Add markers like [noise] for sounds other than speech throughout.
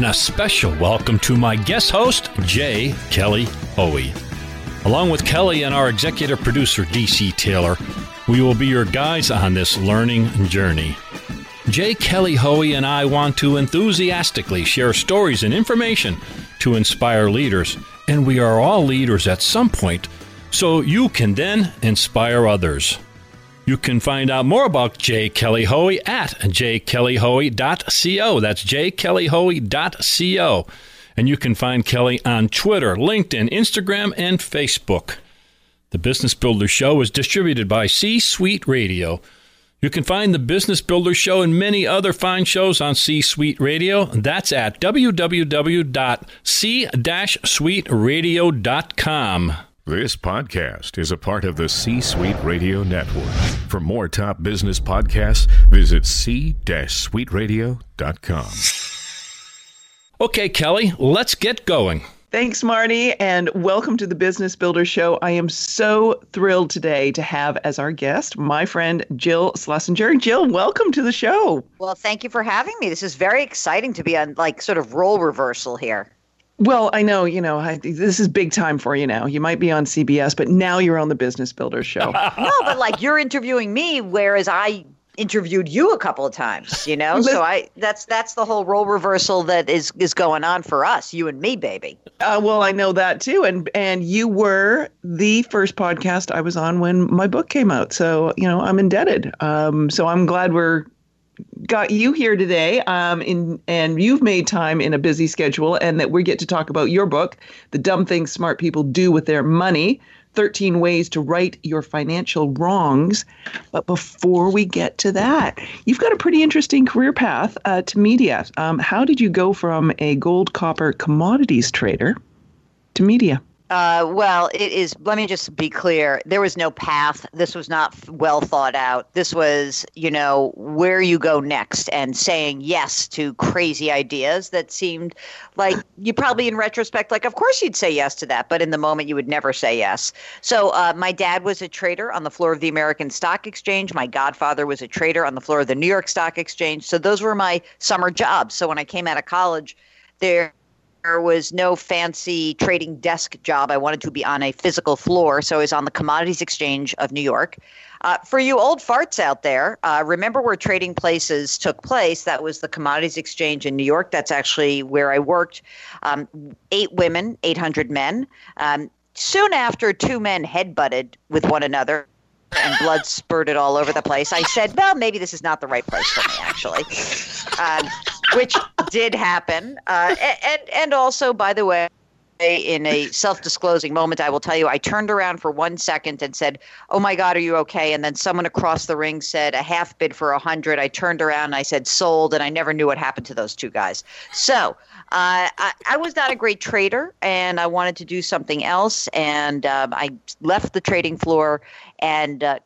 And a special welcome to my guest host, J. Kelly Hoey. Along with Kelly and our executive producer, DC Taylor, we will be your guides on this learning journey. J. Kelly Hoey and I want to enthusiastically share stories and information to inspire leaders, and we are all leaders at some point, so you can then inspire others. You can find out more about J. Kelly Hoey at jkellyhoey.co. That's jkellyhoey.co. And you can find Kelly on Twitter, LinkedIn, Instagram, and Facebook. The Business Builder Show is distributed by C Suite Radio. You can find the Business Builder Show and many other fine shows on C Suite Radio. That's at www.c-suiteradio.com. This podcast is a part of the C Suite Radio Network. For more top business podcasts, visit c-suiteradio.com. Okay, Kelly, let's get going. Thanks, Marty, and welcome to the Business Builder Show. I am so thrilled today to have as our guest my friend Jill Schlesinger. Jill, welcome to the show. Well, thank you for having me. This is very exciting to be on like sort of role reversal here. Well, I know, you know, I, this is big time for you now. You might be on CBS, but now you're on the Business Builder Show. [laughs] no, but like you're interviewing me, whereas I interviewed you a couple of times, you know? [laughs] so I that's that's the whole role reversal that is is going on for us, you and me, baby. Uh, well, I know that too, and and you were the first podcast I was on when my book came out, so you know I'm indebted. Um, so I'm glad we're got you here today. Um, in and you've made time in a busy schedule, and that we get to talk about your book, "The Dumb Things Smart People Do with Their Money." 13 ways to right your financial wrongs. But before we get to that, you've got a pretty interesting career path uh, to media. Um, how did you go from a gold copper commodities trader to media? Uh, well, it is. Let me just be clear. There was no path. This was not well thought out. This was, you know, where you go next and saying yes to crazy ideas that seemed like [laughs] you probably, in retrospect, like, of course you'd say yes to that. But in the moment, you would never say yes. So uh, my dad was a trader on the floor of the American Stock Exchange. My godfather was a trader on the floor of the New York Stock Exchange. So those were my summer jobs. So when I came out of college, there there was no fancy trading desk job. I wanted to be on a physical floor, so I was on the Commodities Exchange of New York. Uh, for you old farts out there, uh, remember where trading places took place? That was the Commodities Exchange in New York. That's actually where I worked. Um, eight women, 800 men. Um, soon after, two men headbutted with one another and blood spurted all over the place. I said, well, maybe this is not the right place for me, actually, um, which did happen. Uh, and, and also, by the way, in a self-disclosing moment, I will tell you, I turned around for one second and said, "Oh my God, are you okay?" And then someone across the ring said, "A half bid for a hundred. I turned around and I said, "Sold," and I never knew what happened to those two guys. So uh, I, I, was not a great trader, and I wanted to do something else, and um, I left the trading floor and uh,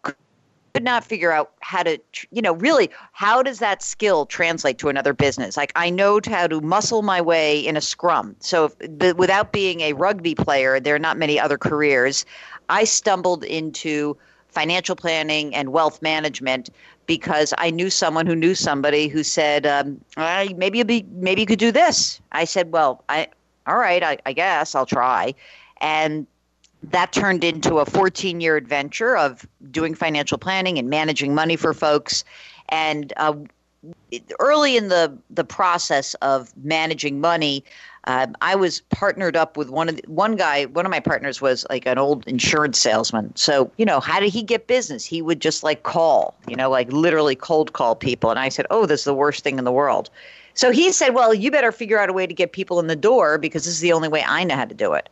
could not figure out how to, you know, really how does that skill translate to another business? Like I know how to muscle my way in a scrum. So if, without being a rugby player, there are not many other careers. I stumbled into financial planning and wealth management because I knew someone who knew somebody who said, um, maybe you be maybe you could do this. I said, well, I all right, I, I guess I'll try, and that turned into a 14 year adventure of doing financial planning and managing money for folks. And uh, early in the, the process of managing money, uh, I was partnered up with one of the, one guy. One of my partners was like an old insurance salesman. So you know, how did he get business? He would just like call, you know, like literally cold call people. And I said, "Oh, this is the worst thing in the world." So he said, "Well, you better figure out a way to get people in the door because this is the only way I know how to do it."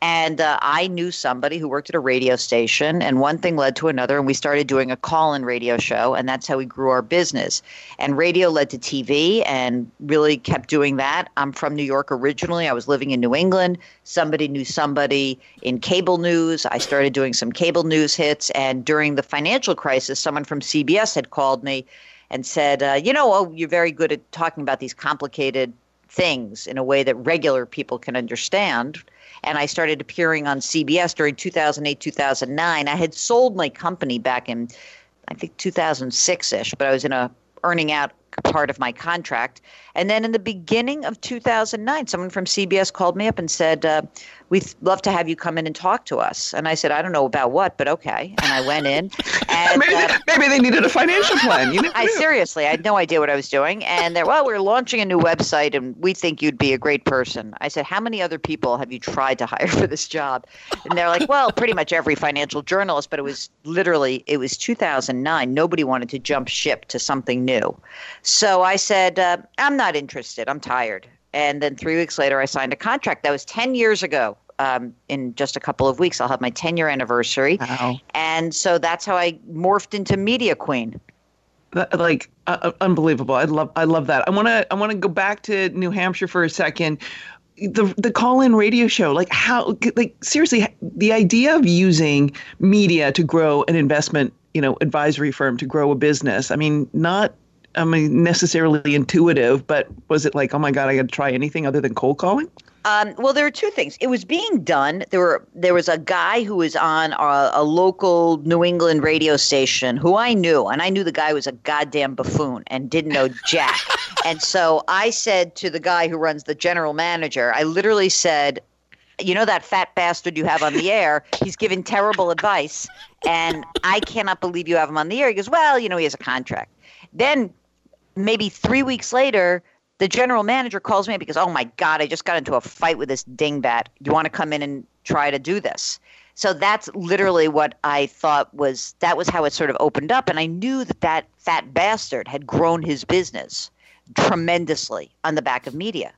And uh, I knew somebody who worked at a radio station, and one thing led to another, and we started doing a call in radio show, and that's how we grew our business. And radio led to TV, and really kept doing that. I'm from New York originally. I was living in New England. Somebody knew somebody in cable news. I started doing some cable news hits, and during the financial crisis, someone from CBS had called me and said, uh, You know, oh, you're very good at talking about these complicated things in a way that regular people can understand and I started appearing on CBS during 2008, 2009. I had sold my company back in, I think 2006 ish, but I was in a earning out part of my contract. And then in the beginning of 2009, someone from CBS called me up and said, uh, We'd love to have you come in and talk to us. And I said, I don't know about what, but okay. And I went in. And, maybe, uh, maybe they needed a financial plan. You I knew. seriously, I had no idea what I was doing. And they're, well, we're launching a new website and we think you'd be a great person. I said, how many other people have you tried to hire [laughs] for this job? And they're like, well, pretty much every financial journalist, but it was literally, it was 2009. Nobody wanted to jump ship to something new. So I said, uh, I'm not interested. I'm tired. And then three weeks later, I signed a contract. That was 10 years ago. Um, in just a couple of weeks, I'll have my 10 year anniversary. Wow. And so that's how I morphed into Media Queen. That- like uh, uh, unbelievable. I love I love that. I want to I want to go back to New Hampshire for a second. The the call in radio show, like how like seriously, the idea of using media to grow an investment, you know, advisory firm to grow a business. I mean, not I mean necessarily intuitive, but was it like, oh my god, I got to try anything other than cold calling? Um, well, there were two things. It was being done. There were there was a guy who was on a, a local New England radio station who I knew, and I knew the guy was a goddamn buffoon and didn't know jack. [laughs] and so I said to the guy who runs the general manager, I literally said, "You know that fat bastard you have on the air? He's giving terrible advice, and I cannot believe you have him on the air." He goes, "Well, you know, he has a contract." Then maybe three weeks later, the general manager calls me because, oh my God, I just got into a fight with this dingbat. You want to come in and try to do this? So that's literally what I thought was that was how it sort of opened up. And I knew that that fat bastard had grown his business tremendously on the back of media.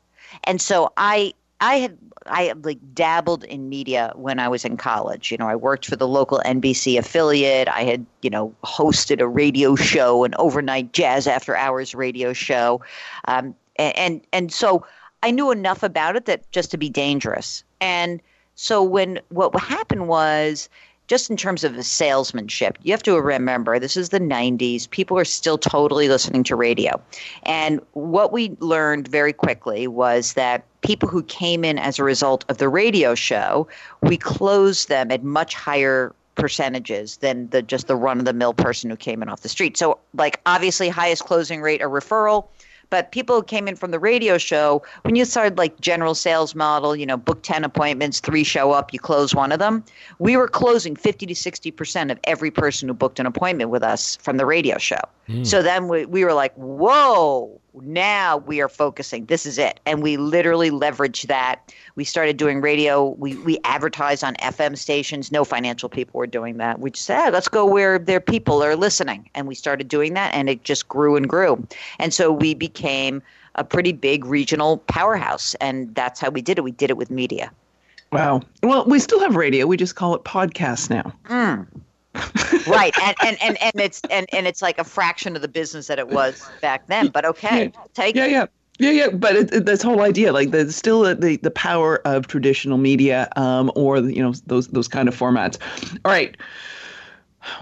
And so I I had I had like dabbled in media when I was in college. You know, I worked for the local NBC affiliate. I had, you know, hosted a radio show, an overnight jazz after hours radio show. Um, and, and so I knew enough about it that just to be dangerous. And so when what happened was just in terms of the salesmanship, you have to remember this is the 90s. People are still totally listening to radio. And what we learned very quickly was that people who came in as a result of the radio show, we closed them at much higher percentages than the just the run of the mill person who came in off the street. So like obviously highest closing rate a referral, but people who came in from the radio show, when you started like general sales model, you know, book 10 appointments, three show up, you close one of them, we were closing 50 to 60% of every person who booked an appointment with us from the radio show. Hmm. So then we, we were like, whoa, now we are focusing. This is it. And we literally leveraged that. We started doing radio. We, we advertised on FM stations. No financial people were doing that. We just said, "Hey, let's go where their people are listening. And we started doing that, and it just grew and grew. And so we became a pretty big regional powerhouse. And that's how we did it. We did it with media. Wow. Well, we still have radio. We just call it podcasts now. Hmm. Right and, and and and it's and, and it's like a fraction of the business that it was back then but okay take Yeah, it yeah. Yeah, yeah, but it, it, this whole idea, like, the still the, the the power of traditional media, um, or you know those those kind of formats. All right,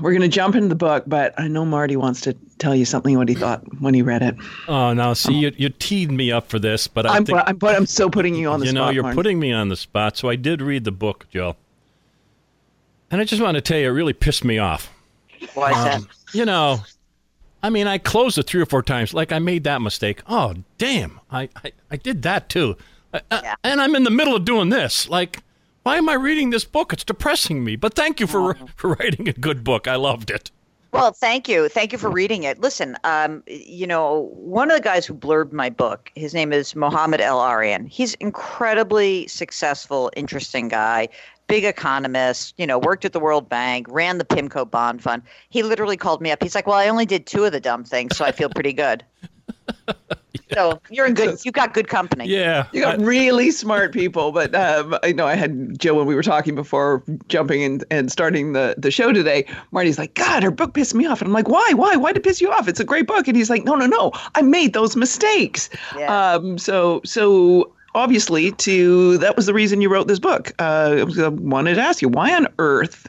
we're gonna jump into the book, but I know Marty wants to tell you something what he thought when he read it. Oh, now see, you, you teed me up for this, but I I'm, think I'm, but I'm so putting you on the spot. you spot. know you're Marty. putting me on the spot. So I did read the book, Jill, and I just want to tell you, it really pissed me off. why is that Um, you know, I mean, I closed it three or four times. Like I made that mistake. Oh, damn! I I, I did that too, Uh, uh, Yeah. and I'm in the middle of doing this. Like, why am I reading this book? It's depressing me. But thank you for [laughs] for writing a good book. I loved it. Well, thank you. Thank you for reading it. Listen, um, you know, one of the guys who blurbed my book, his name is Mohamed El-Erian. He's incredibly successful, interesting guy, big economist, you know, worked at the World Bank, ran the PIMCO bond fund. He literally called me up. He's like, Well, I only did two of the dumb things, so I feel pretty good. [laughs] So you're in good. You got good company. Yeah. You got I- really smart people, but um, I know I had Joe when we were talking before jumping and, and starting the, the show today. Marty's like, God, her book pissed me off. And I'm like, why? Why? Why did it piss you off? It's a great book. And he's like, no, no, no. I made those mistakes. Yeah. Um, so, so obviously, to that was the reason you wrote this book. Uh, I wanted to ask you, why on earth,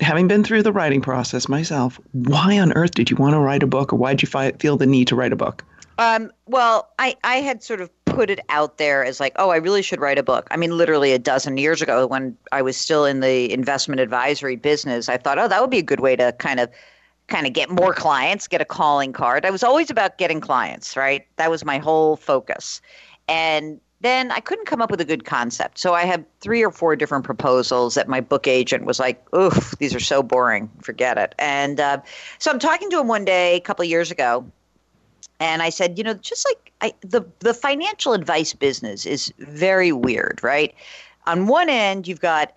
having been through the writing process myself, why on earth did you want to write a book, or why did you fi- feel the need to write a book? Um, well, I, I had sort of put it out there as like, oh, I really should write a book. I mean, literally a dozen years ago when I was still in the investment advisory business, I thought, oh, that would be a good way to kind of kind of get more clients, get a calling card. I was always about getting clients, right? That was my whole focus. And then I couldn't come up with a good concept. So I had three or four different proposals that my book agent was like, oof, these are so boring. Forget it. And uh, so I'm talking to him one day a couple of years ago and I said, you know, just like I, the the financial advice business is very weird, right? On one end, you've got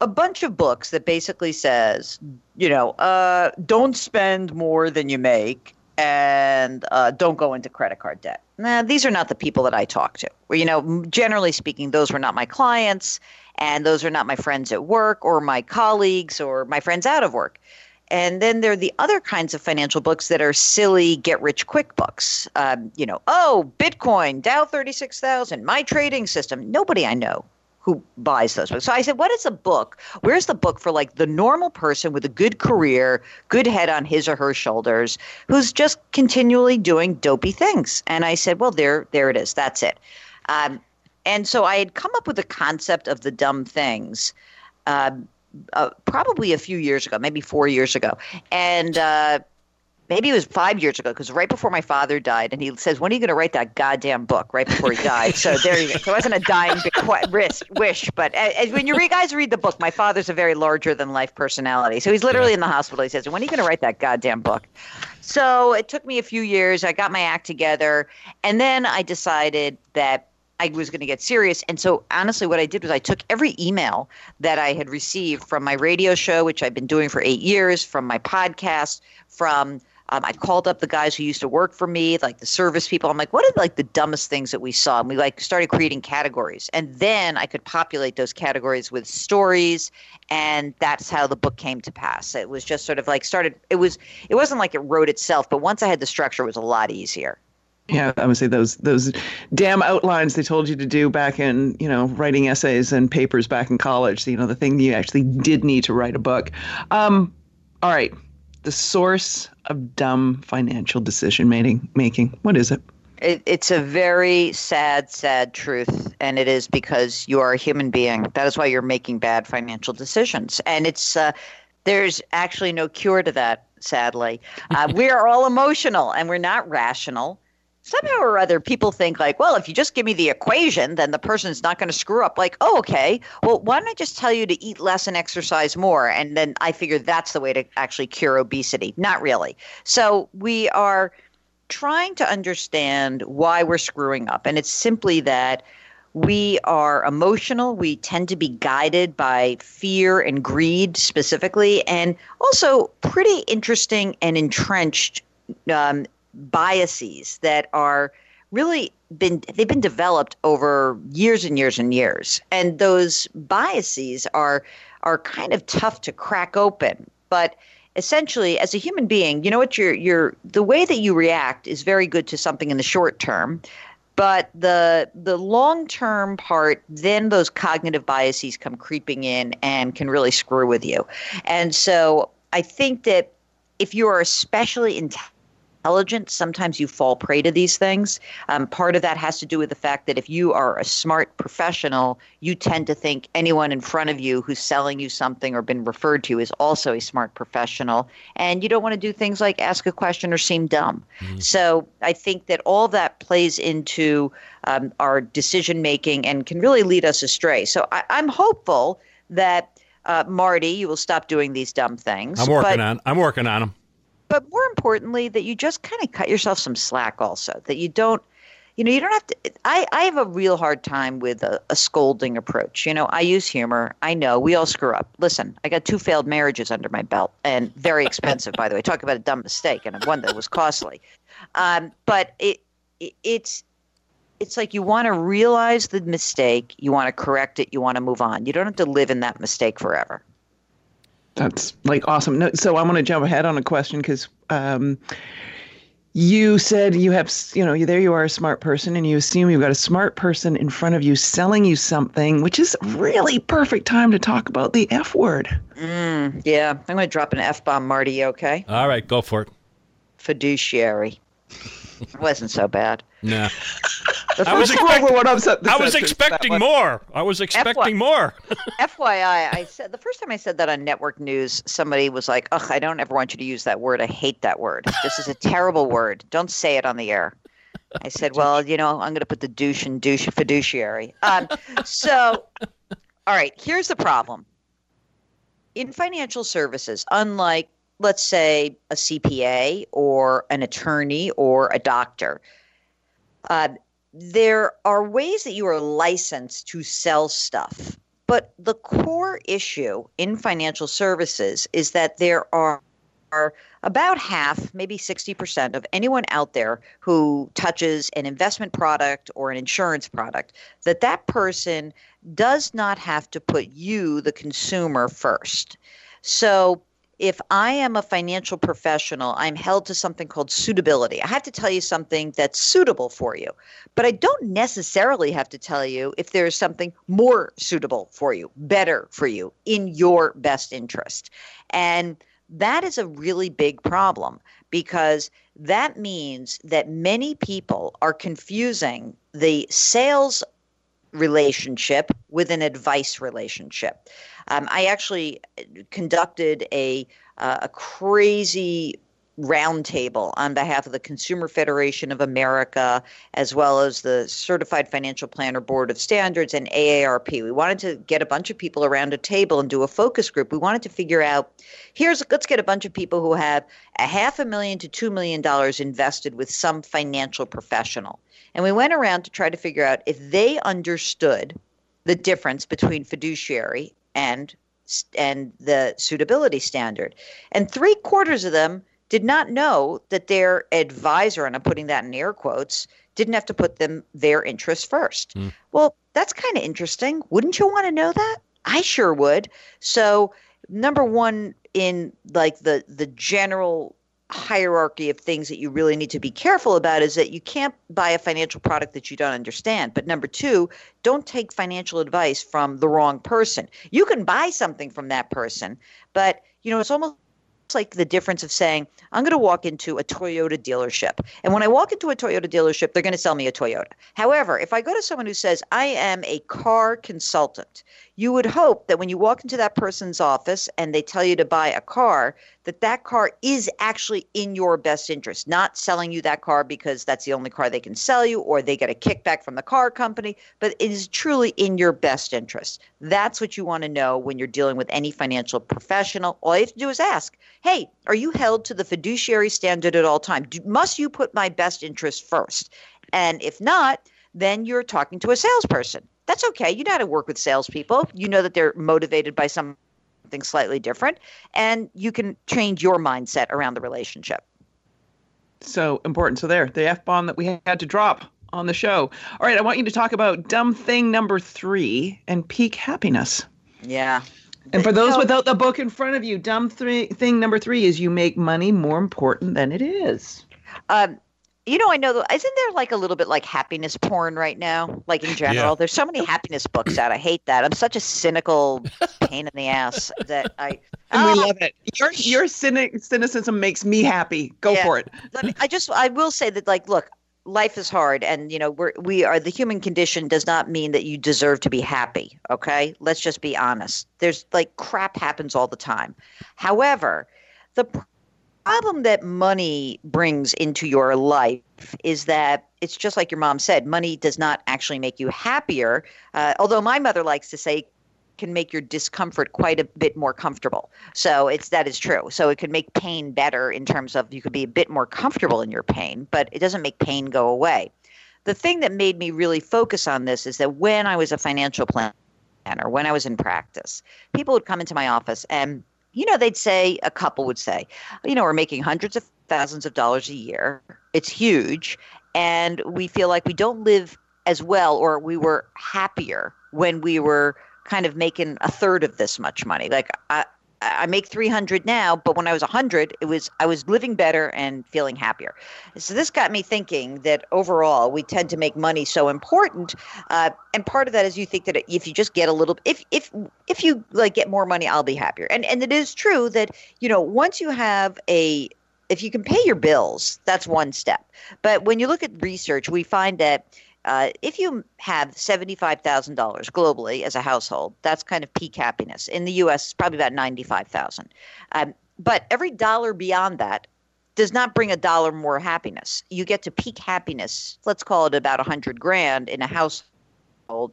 a bunch of books that basically says, you know, uh, don't spend more than you make and uh, don't go into credit card debt. Nah, these are not the people that I talk to. You know, generally speaking, those were not my clients, and those are not my friends at work or my colleagues or my friends out of work. And then there are the other kinds of financial books that are silly, get rich quick books. Um, you know, oh, Bitcoin, Dow 36,000, my trading system. Nobody I know who buys those books. So I said, what is a book? Where's the book for like the normal person with a good career, good head on his or her shoulders, who's just continually doing dopey things? And I said, well, there, there it is. That's it. Um, and so I had come up with the concept of the dumb things. Um, uh, probably a few years ago, maybe four years ago, and uh, maybe it was five years ago because right before my father died, and he says, "When are you going to write that goddamn book?" Right before he died. so there you go. So it wasn't a dying bequ- risk, wish, but as when you guys read the book, my father's a very larger than life personality. So he's literally in the hospital. He says, "When are you going to write that goddamn book?" So it took me a few years. I got my act together, and then I decided that I was going to get serious. And so, honestly, what I did was I took every email that I had received from my radio show, which I've been doing for eight years, from my podcast, from um, I called up the guys who used to work for me, like the service people. I'm like, what are like the dumbest things that we saw? And we like started creating categories, and then I could populate those categories with stories, and that's how the book came to pass. It was just sort of like started. It was. It wasn't like it wrote itself, but once I had the structure, it was a lot easier. Yeah, I would say those those damn outlines they told you to do back in you know writing essays and papers back in college. You know the thing you actually did need to write a book. Um, all right, the source of dumb financial decision making. What is it? It, it's a very sad, sad truth, and it is because you are a human being. That is why you're making bad financial decisions, and it's uh, there's actually no cure to that. Sadly, uh, we are all emotional, and we're not rational. Somehow or other, people think like, well, if you just give me the equation, then the person's not going to screw up. Like, oh, okay. Well, why don't I just tell you to eat less and exercise more? And then I figure that's the way to actually cure obesity. Not really. So we are trying to understand why we're screwing up. And it's simply that we are emotional. We tend to be guided by fear and greed specifically, and also pretty interesting and entrenched um, biases that are really been they've been developed over years and years and years. And those biases are are kind of tough to crack open. But essentially as a human being you know what you're you're the way that you react is very good to something in the short term but the the long term part then those cognitive biases come creeping in and can really screw with you. And so i think that if you are especially intelligent intelligent, sometimes you fall prey to these things. Um, part of that has to do with the fact that if you are a smart professional, you tend to think anyone in front of you who's selling you something or been referred to is also a smart professional. And you don't want to do things like ask a question or seem dumb. So I think that all that plays into um, our decision making and can really lead us astray. So I, I'm hopeful that. Uh, Marty, you will stop doing these dumb things. I'm working but- on. I'm working on them. But more importantly that you just kind of cut yourself some slack also that you don't you know you don't have to i, I have a real hard time with a, a scolding approach. You know i use humor. I know. We all screw up. Listen i got two failed marriages under my belt and very expensive by the way. Talk about a dumb mistake and one that was costly. Um, but it i- it's it's like you want to realize the mistake, you want to correct it, you want to move on. You don't have to live in that mistake forever. That's like awesome. No, so I want to jump ahead on a question because um, you said you have, you know, you there you are, a smart person, and you assume you've got a smart person in front of you selling you something, which is really perfect time to talk about the F word. Mm, yeah, I'm going to drop an f bomb, Marty. Okay, All right, go for it. fiduciary. It wasn't so bad. Nah. The I was first expect- Over what upset I was expecting more. I was expecting more. [laughs] FYI, I said the first time I said that on network news, somebody was like, "Ugh, I don't ever want you to use that word. I hate that word. This is a [laughs] terrible word. Don't say it on the air." I said, "Well, you know, I'm going to put the douche and douche fiduciary." Um, so, all right, here's the problem. In financial services, unlike let's say a CPA or an attorney or a doctor, uh, there are ways that you are licensed to sell stuff. But the core issue in financial services is that there are, are about half, maybe 60% of anyone out there who touches an investment product or an insurance product, that that person does not have to put you, the consumer, first. So if I am a financial professional, I'm held to something called suitability. I have to tell you something that's suitable for you, but I don't necessarily have to tell you if there's something more suitable for you, better for you, in your best interest. And that is a really big problem because that means that many people are confusing the sales relationship with an advice relationship. Um, I actually conducted a uh, a crazy roundtable on behalf of the Consumer Federation of America, as well as the Certified Financial Planner Board of Standards and AARP. We wanted to get a bunch of people around a table and do a focus group. We wanted to figure out here's let's get a bunch of people who have a half a million to two million dollars invested with some financial professional. And we went around to try to figure out if they understood the difference between fiduciary and and the suitability standard. And three quarters of them did not know that their advisor, and I'm putting that in air quotes, didn't have to put them their interests first. Hmm. Well, that's kind of interesting. Wouldn't you want to know that? I sure would. So, number one in like the the general hierarchy of things that you really need to be careful about is that you can't buy a financial product that you don't understand. But number two, don't take financial advice from the wrong person. You can buy something from that person, but you know, it's almost like the difference of saying, I'm going to walk into a Toyota dealership. And when I walk into a Toyota dealership, they're going to sell me a Toyota. However, if I go to someone who says, I am a car consultant, you would hope that when you walk into that person's office and they tell you to buy a car, that that car is actually in your best interest, not selling you that car because that's the only car they can sell you or they get a kickback from the car company, but it is truly in your best interest. That's what you want to know when you're dealing with any financial professional. All you have to do is ask, hey, are you held to the fiduciary standard at all time? Do, must you put my best interest first? And if not, then you're talking to a salesperson. That's okay. You know how to work with salespeople. You know that they're motivated by something slightly different, and you can change your mindset around the relationship. So important. So there, the F bomb that we had to drop on the show. All right, I want you to talk about dumb thing number three and peak happiness. Yeah. And for those No. without the book in front of you, dumb three, thing number three is you make money more important than it is. Um, you know, I know. that- Isn't there like a little bit like happiness porn right now? Like in general, there's so many [laughs] happiness books out. I hate that. I'm such a cynical pain in the ass that I. [laughs] And we Ah, love it. Your your cynic, cynicism makes me happy. Go Yeah. for it. let me, I just I will say that like look, life is hard and you know we're we are the human condition does not mean that you deserve to be happy, okay? Let's just be honest. There's like crap happens all the time. However, the problem that money brings into your life is that it's just like your mom said, money does not actually make you happier. Uh, although my mother likes to say can make your discomfort quite a bit more comfortable. So it's that is true. So it could make pain better in terms of you could be a bit more comfortable in your pain, but it doesn't make pain go away. The thing that made me really focus on this is that when I was a financial planner, when I was in practice, people would come into my office and you know they'd say a couple would say, you know, we're making hundreds of thousands of dollars a year. It's huge and we feel like we don't live as well or we were happier when we were kind of making a third of this much money. Like I, I make 300 now, but when I was 100, it was I was living better and feeling happier. So this got me thinking that overall we tend to make money so important, uh, and part of that is you think that if you just get a little, if if if you like get more money, I'll be happier. And and it is true that you know once you have a if you can pay your bills, that's one step. But when you look at research, we find that uh, if you have $75,000 globally as a household, that's kind of peak happiness. In the US, it's probably about 95,000. Um, but every dollar beyond that does not bring a dollar more happiness. You get to peak happiness, let's call it about 100 grand in a house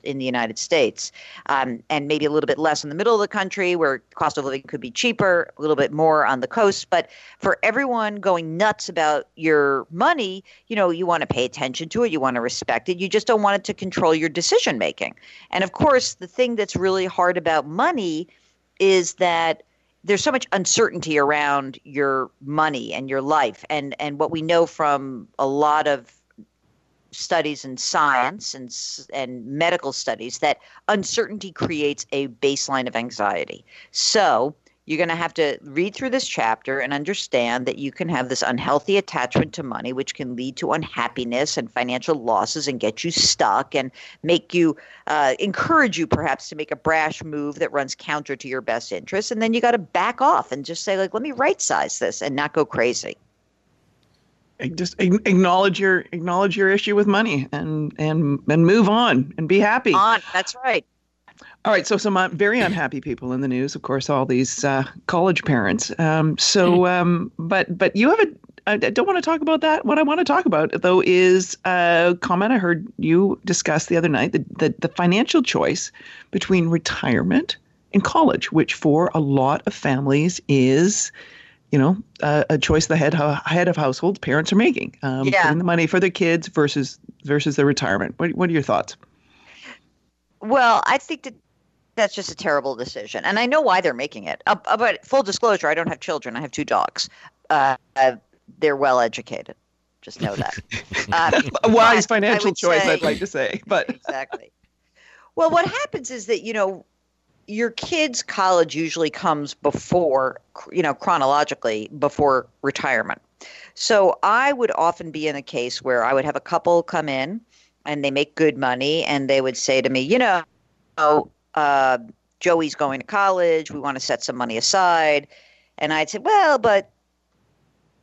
in the United States, um, and maybe a little bit less in the middle of the country where cost of living could be cheaper, a little bit more on the coast. But for everyone going nuts about your money, you know, you want to pay attention to it, you want to respect it, you just don't want it to control your decision making. And of course, the thing that's really hard about money is that there's so much uncertainty around your money and your life and and what we know from a lot of studies in science and and medical studies that uncertainty creates a baseline of anxiety. So you're going to have to read through this chapter and understand that you can have this unhealthy attachment to money, which can lead to unhappiness and financial losses and get you stuck and make you uh, encourage you perhaps to make a brash move that runs counter to your best interests. And then you got to back off and just say, like, let me right size this and not go crazy just acknowledge your acknowledge your issue with money and and and move on and be happy. On, that's right. All right, so some uh, very unhappy people in the news, of course, all these uh, college parents. Um, so, [laughs] um, but but you have a. I don't want to talk about that. What I want to talk about, though, is a comment I heard you discuss the other night: the the, the financial choice between retirement and college, which for a lot of families is you know, uh, a choice the head head of households parents are making, um, yeah. the money for their kids versus versus their retirement. What what are your thoughts? Well, I think that that's just a terrible decision, and I know why they're making it. Uh, uh but full disclosure, I don't have children. I have two dogs. Uh, they're well educated. Just know that. Uh, [laughs] a wise financial choice, say, I'd like to say, but exactly. Well, what happens is that you know your kid's college usually comes before, you know, chronologically before retirement. So I would often be in a case where I would have a couple come in and they make good money and they would say to me, you know, uh, Joey's going to college. We want to set some money aside. And I'd say, well, but,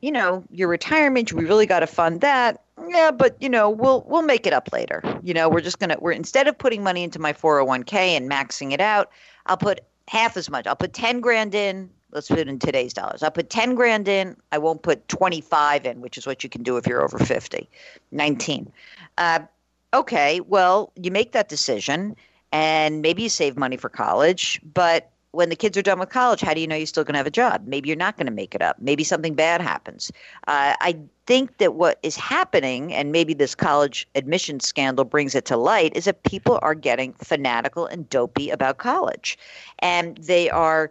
you know, your retirement, we really got to fund that. Yeah, but you know, we'll we'll make it up later. You know, we're just gonna we're instead of putting money into my 401k and maxing it out, I'll put half as much. I'll put 10 grand in. Let's put it in today's dollars. I'll put 10 grand in. I won't put 25 in, which is what you can do if you're over 50. 19. Uh, okay, well, you make that decision and maybe you save money for college, but when the kids are done with college, how do you know you're still going to have a job? Maybe you're not going to make it up. Maybe something bad happens. Uh, I think that what is happening, and maybe this college admission scandal brings it to light, is that people are getting fanatical and dopey about college, and they are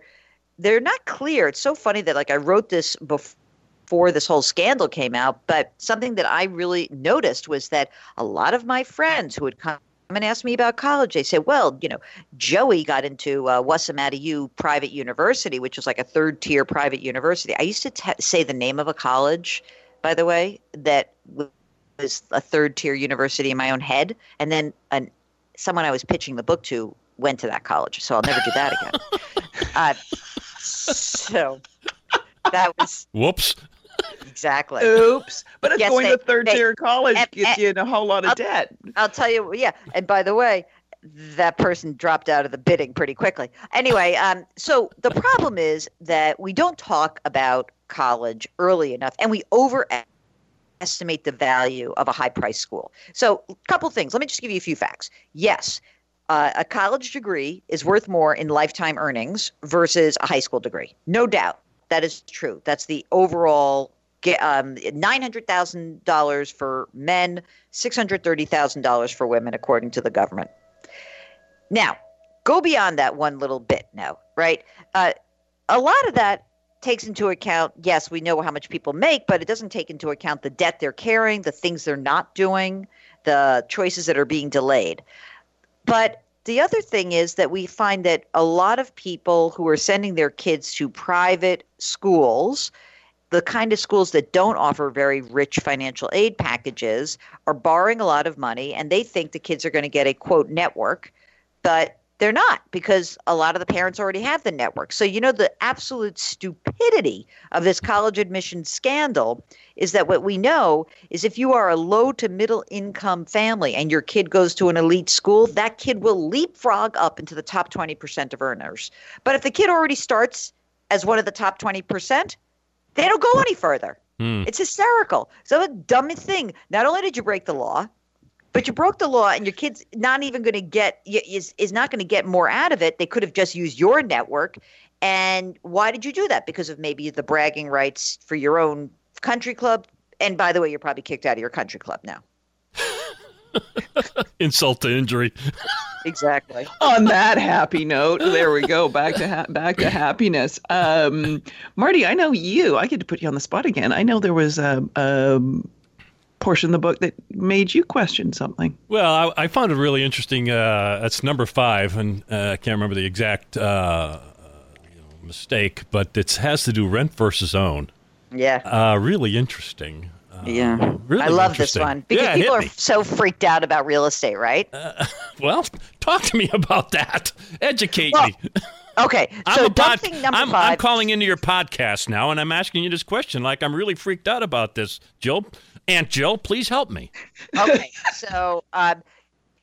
they're not clear. It's so funny that like I wrote this before before this whole scandal came out, but something that I really noticed was that a lot of my friends who had come and ask me about college. They said, well, you know, Joey got into uh, U Private University, which is like a third tier private university. I used to t- say the name of a college, by the way, that was a third tier university in my own head. And then an, someone I was pitching the book to went to that college. So I'll never do that again. [laughs] uh, so that was. Whoops. Exactly. Oops. But it's yes, going they, to third they, tier college and, gets and, you in a whole lot of I'll, debt. I'll tell you, yeah. And by the way, that person dropped out of the bidding pretty quickly. Anyway, um, so the problem is that we don't talk about college early enough, and we overestimate the value of a high price school. So, a couple things. Let me just give you a few facts. Yes, uh, a college degree is worth more in lifetime earnings versus a high school degree. No doubt. That is true. That's the overall um, $900,000 for men, $630,000 for women, according to the government. Now, go beyond that one little bit now, right? Uh, a lot of that takes into account, yes, we know how much people make, but it doesn't take into account the debt they're carrying, the things they're not doing, the choices that are being delayed. But the other thing is that we find that a lot of people who are sending their kids to private schools, the kind of schools that don't offer very rich financial aid packages, are borrowing a lot of money and they think the kids are going to get a quote network, but they're not because a lot of the parents already have the network. So, you know, the absolute stupidity of this college admission scandal is that what we know is if you are a low to middle income family and your kid goes to an elite school, that kid will leapfrog up into the top 20% of earners. But if the kid already starts as one of the top 20%, they don't go hmm. any further. Hmm. It's hysterical. So the dumbest thing. Not only did you break the law, but you broke the law, and your kid's not even going to get is is not going to get more out of it. They could have just used your network. And why did you do that? Because of maybe the bragging rights for your own country club. And by the way, you're probably kicked out of your country club now. Insult to injury. Exactly. on that happy note, there we go. Back to ha- back to happiness. Um, Marty, I know you. I get to put you on the spot again. I know there was a, a portion of the book that made you question something. Well, I, I found it really interesting. Uh, that's number five, and uh, I can't remember the exact uh, you know, mistake, but it has to do rent versus own. Yeah. Uh, really interesting. Uh, Yeah. really I love this one because Yeah, people are me. so freaked out about real estate, right? [laughs] Well, talk to me about that. Educate Well, me. [laughs] okay. So a pod- dumb thing number I'm, 5 I'm calling into your podcast now, and I'm asking you this question. Like I'm really freaked out about this, Jill. Aunt Jill, please help me. okay, so um,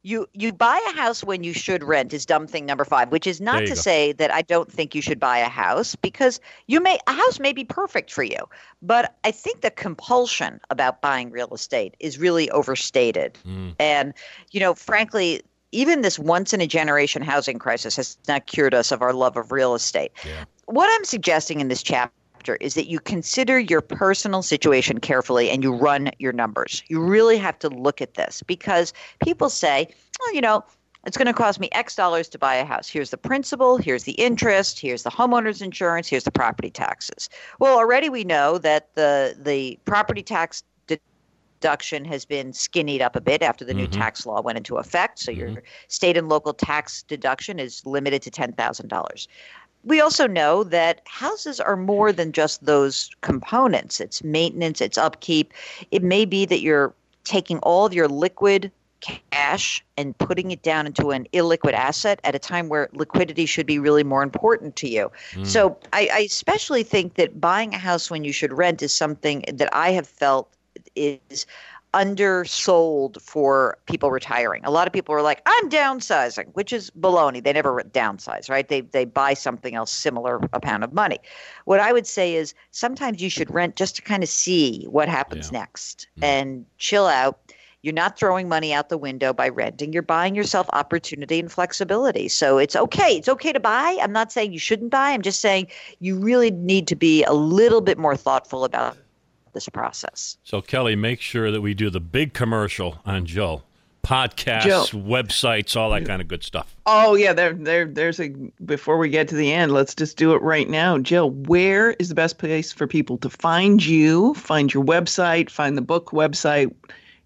you you buy a house when you should rent is dumb thing number five, which is not to go. say that I don't think you should buy a house because you may a house may be perfect for you, but I think the compulsion about buying real estate is really overstated, Mm. and you know, frankly. Even this once in a generation housing crisis has not cured us of our love of real estate. Yeah. What I'm suggesting in this chapter is that you consider your personal situation carefully and you run your numbers. You really have to look at this because people say, oh, you know, it's going to cost me X dollars to buy a house. Here's the principal, here's the interest, here's the homeowner's insurance, here's the property taxes. Well, already we know that the the property tax deduction has been skinnied up a bit after the new mm-hmm. tax law went into effect. So your mm-hmm. state and local tax deduction is limited to $10,000 we also know that houses are more than just those components. It's maintenance, it's upkeep. It may be that you're taking all of your liquid cash and putting it down into an illiquid asset at a time where liquidity should be really more important to you. Hmm. So I, I especially think that buying a house when you should rent is something that I have felt is undersold for people retiring. A lot of people are like, I'm downsizing, which is baloney. They never downsize, right? They they buy something else similar amount of money. What I would say is sometimes you should rent just to kind of see what happens next mm. and chill out. You're not throwing money out the window by renting. You're buying yourself opportunity and flexibility. So it's okay. It's okay to buy. I'm not saying you shouldn't buy. I'm just saying you really need to be a little bit more thoughtful about this process. So Kelly, make sure that we do the big commercial on Jill. Podcasts, Jill. websites, all that kind of good stuff. Oh yeah, there there there's a before we get to the end, let's just do it right now. Jill, where is the best place for people to find you, find your website, find the book website?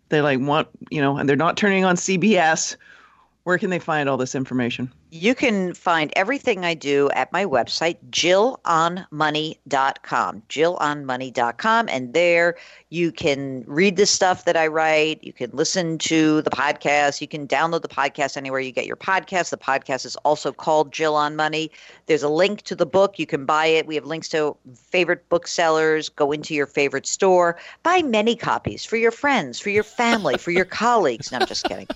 They like want, you know, and they're not turning on CBS. Where can they find all this information? You can find everything I do at my website, jillonmoney.com. Jillonmoney.com. And there you can read the stuff that I write. You can listen to the podcast. You can download the podcast anywhere you get your podcast. The podcast is also called Jill on Money. There's a link to the book. You can buy it. We have links to favorite booksellers. Go into your favorite store. Buy many copies for your friends, for your family, for your [laughs] colleagues. No, I'm just kidding.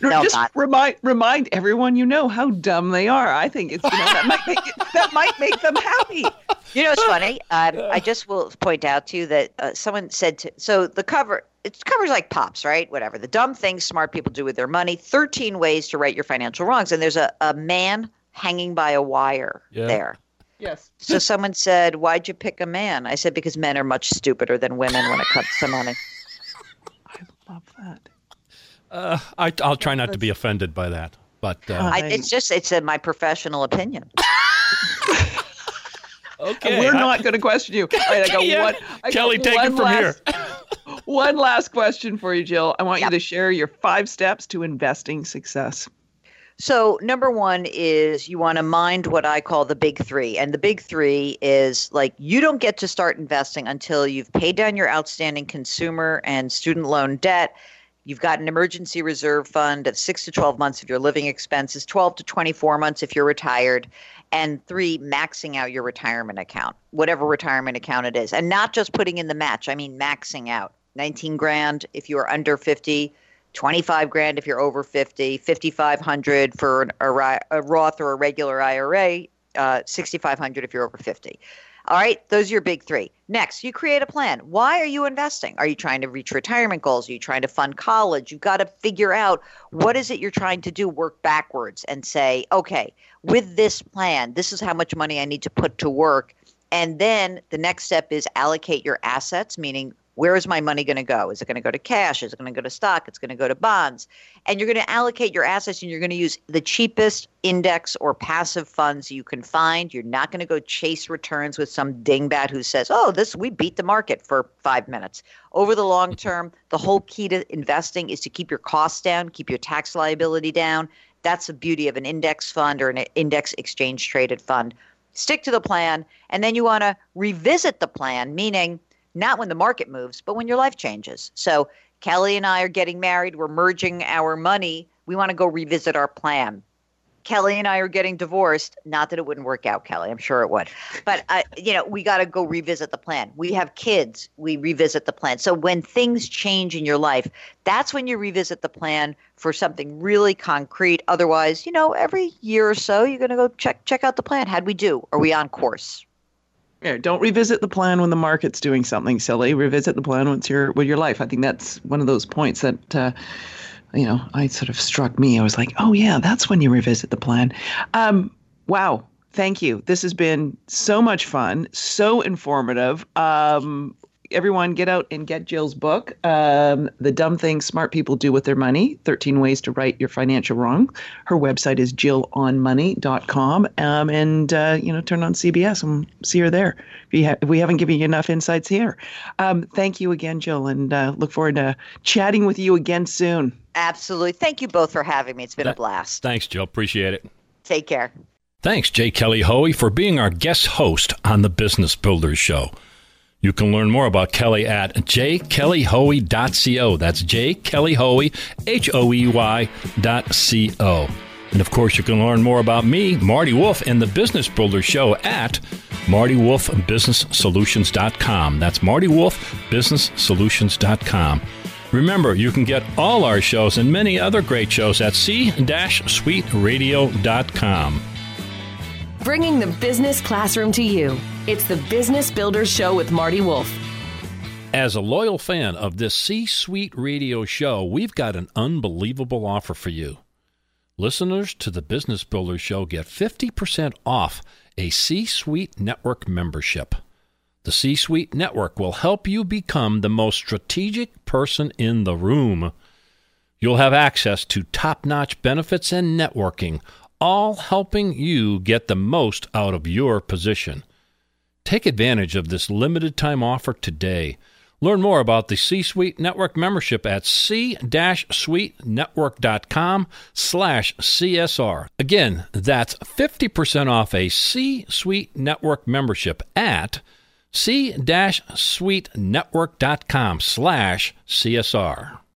No, just not. remind remind everyone you know how dumb they are. I think it's you know that might make it, [laughs] that might make them happy. You know, it's funny. Um, I just will point out to you that uh, someone said to so the cover. It covers like pops, right? Whatever. The dumb things smart people do with their money. Thirteen ways to right your financial wrongs, and there's a, a man hanging by a wire Yeah. there. Yes. So someone said, "Why'd you pick a man?" I said, "Because men are much stupider than women when it comes to money." I love that. Uh, I, I'll try not to be offended by that. But uh, I, it's just it's uh my professional opinion. [laughs] Okay, we're not going to question you. All right, I got [laughs] Yeah. one. I got Kelly, take it from last, [laughs] one last question for you, Jill. I want Yep. you to share your five steps to investing success. So, number one is you want to mind what I call the big three. And the big three is like you don't get to start investing until you've paid down your outstanding consumer and student loan debt. You've got an emergency reserve fund of six to 12 months of your living expenses, 12 to 24 months if you're retired, and three, maxing out your retirement account, whatever retirement account it is. And not just putting in the match, I mean maxing out. 19 grand if you are under 50, 25 grand if you're over 50, 5500 for an, a, Roth or a regular IRA, uh, 6500 if you're over 50. All right, those are your big three. Next, you create a plan. Why are you investing? Are you trying to reach retirement goals? Are you trying to fund college? You've got to figure out what is it you're trying to do, work backwards and say, okay, with this plan, this is how much money I need to put to work. And then the next step is allocate your assets, meaning where is my money going to go? Is it going to go to cash? Is it going to go to stock? It's going to go to bonds. And you're going to allocate your assets and you're going to use the cheapest index or passive funds you can find. You're not going to go chase returns with some dingbat who says, oh, this, we beat the market for five minutes. Over the long [laughs] term, the whole key to investing is to keep your costs down, keep your tax liability down. That's the beauty of an index fund or an index exchange traded fund. Stick to the plan, and then you want to revisit the plan, meaning not when the market moves, but when your life changes. So Kelly and I are getting married. We're merging our money. We want to go revisit our plan. Kelly and I are getting divorced. Not that it wouldn't work out, Kelly. I'm sure it would. But uh, you know, we got to go revisit the plan. We have kids. We revisit the plan. So when things change in your life, that's when you revisit the plan for something really concrete. Otherwise, you know, every year or so, you're going to go check check out the plan. How'd we do? Are we on course? Yeah, don't revisit the plan when the market's doing something silly. Revisit the plan once you're with your life. I think that's one of those points that uh, you know I sort of struck me. I was like, oh yeah, that's when you revisit the plan. Um, wow, thank you. This has been so much fun, so informative. Um, everyone, get out and get Jill's book, um, "The Dumb Things Smart People Do with Their Money: 13 Ways to Right Your Financial Wrong." Her website is jillonmoney.com, um, and uh, you know, turn on CBS and see her there. If, you ha- if we haven't given you enough insights here, um, thank you again, Jill, and uh, look forward to chatting with you again soon. Absolutely. Thank you both for having me. It's been a blast. Thanks, Jill. Appreciate it. Take care. Thanks, J. Kelly Hoey, for being our guest host on the Business Builders Show. You can learn more about Kelly at jkellyhoey.co. That's jkellyhoey, H-O-E-Y. And of course, you can learn more about me, Marty Wolf, and the Business Builder Show at martywolfbusinesssolutions.com. That's martywolfbusinesssolutions.com. Remember, you can get all our shows and many other great shows at c-suiteradio.com. Bringing the business classroom to you. It's the Business Builders Show with Marty Wolf. As a loyal fan of this C Suite radio show, we've got an unbelievable offer for you. Listeners to the Business Builders Show get 50% off a C Suite Network membership. The C Suite Network will help you become the most strategic person in the room. You'll have access to top notch benefits and networking, all helping you get the most out of your position. Take advantage of this limited time offer today. Learn more about the C-Suite Network membership at c-suitenetwork.com slash CSR. Again, that's 50% off a C-Suite Network membership at c-suitenetwork.com slash CSR.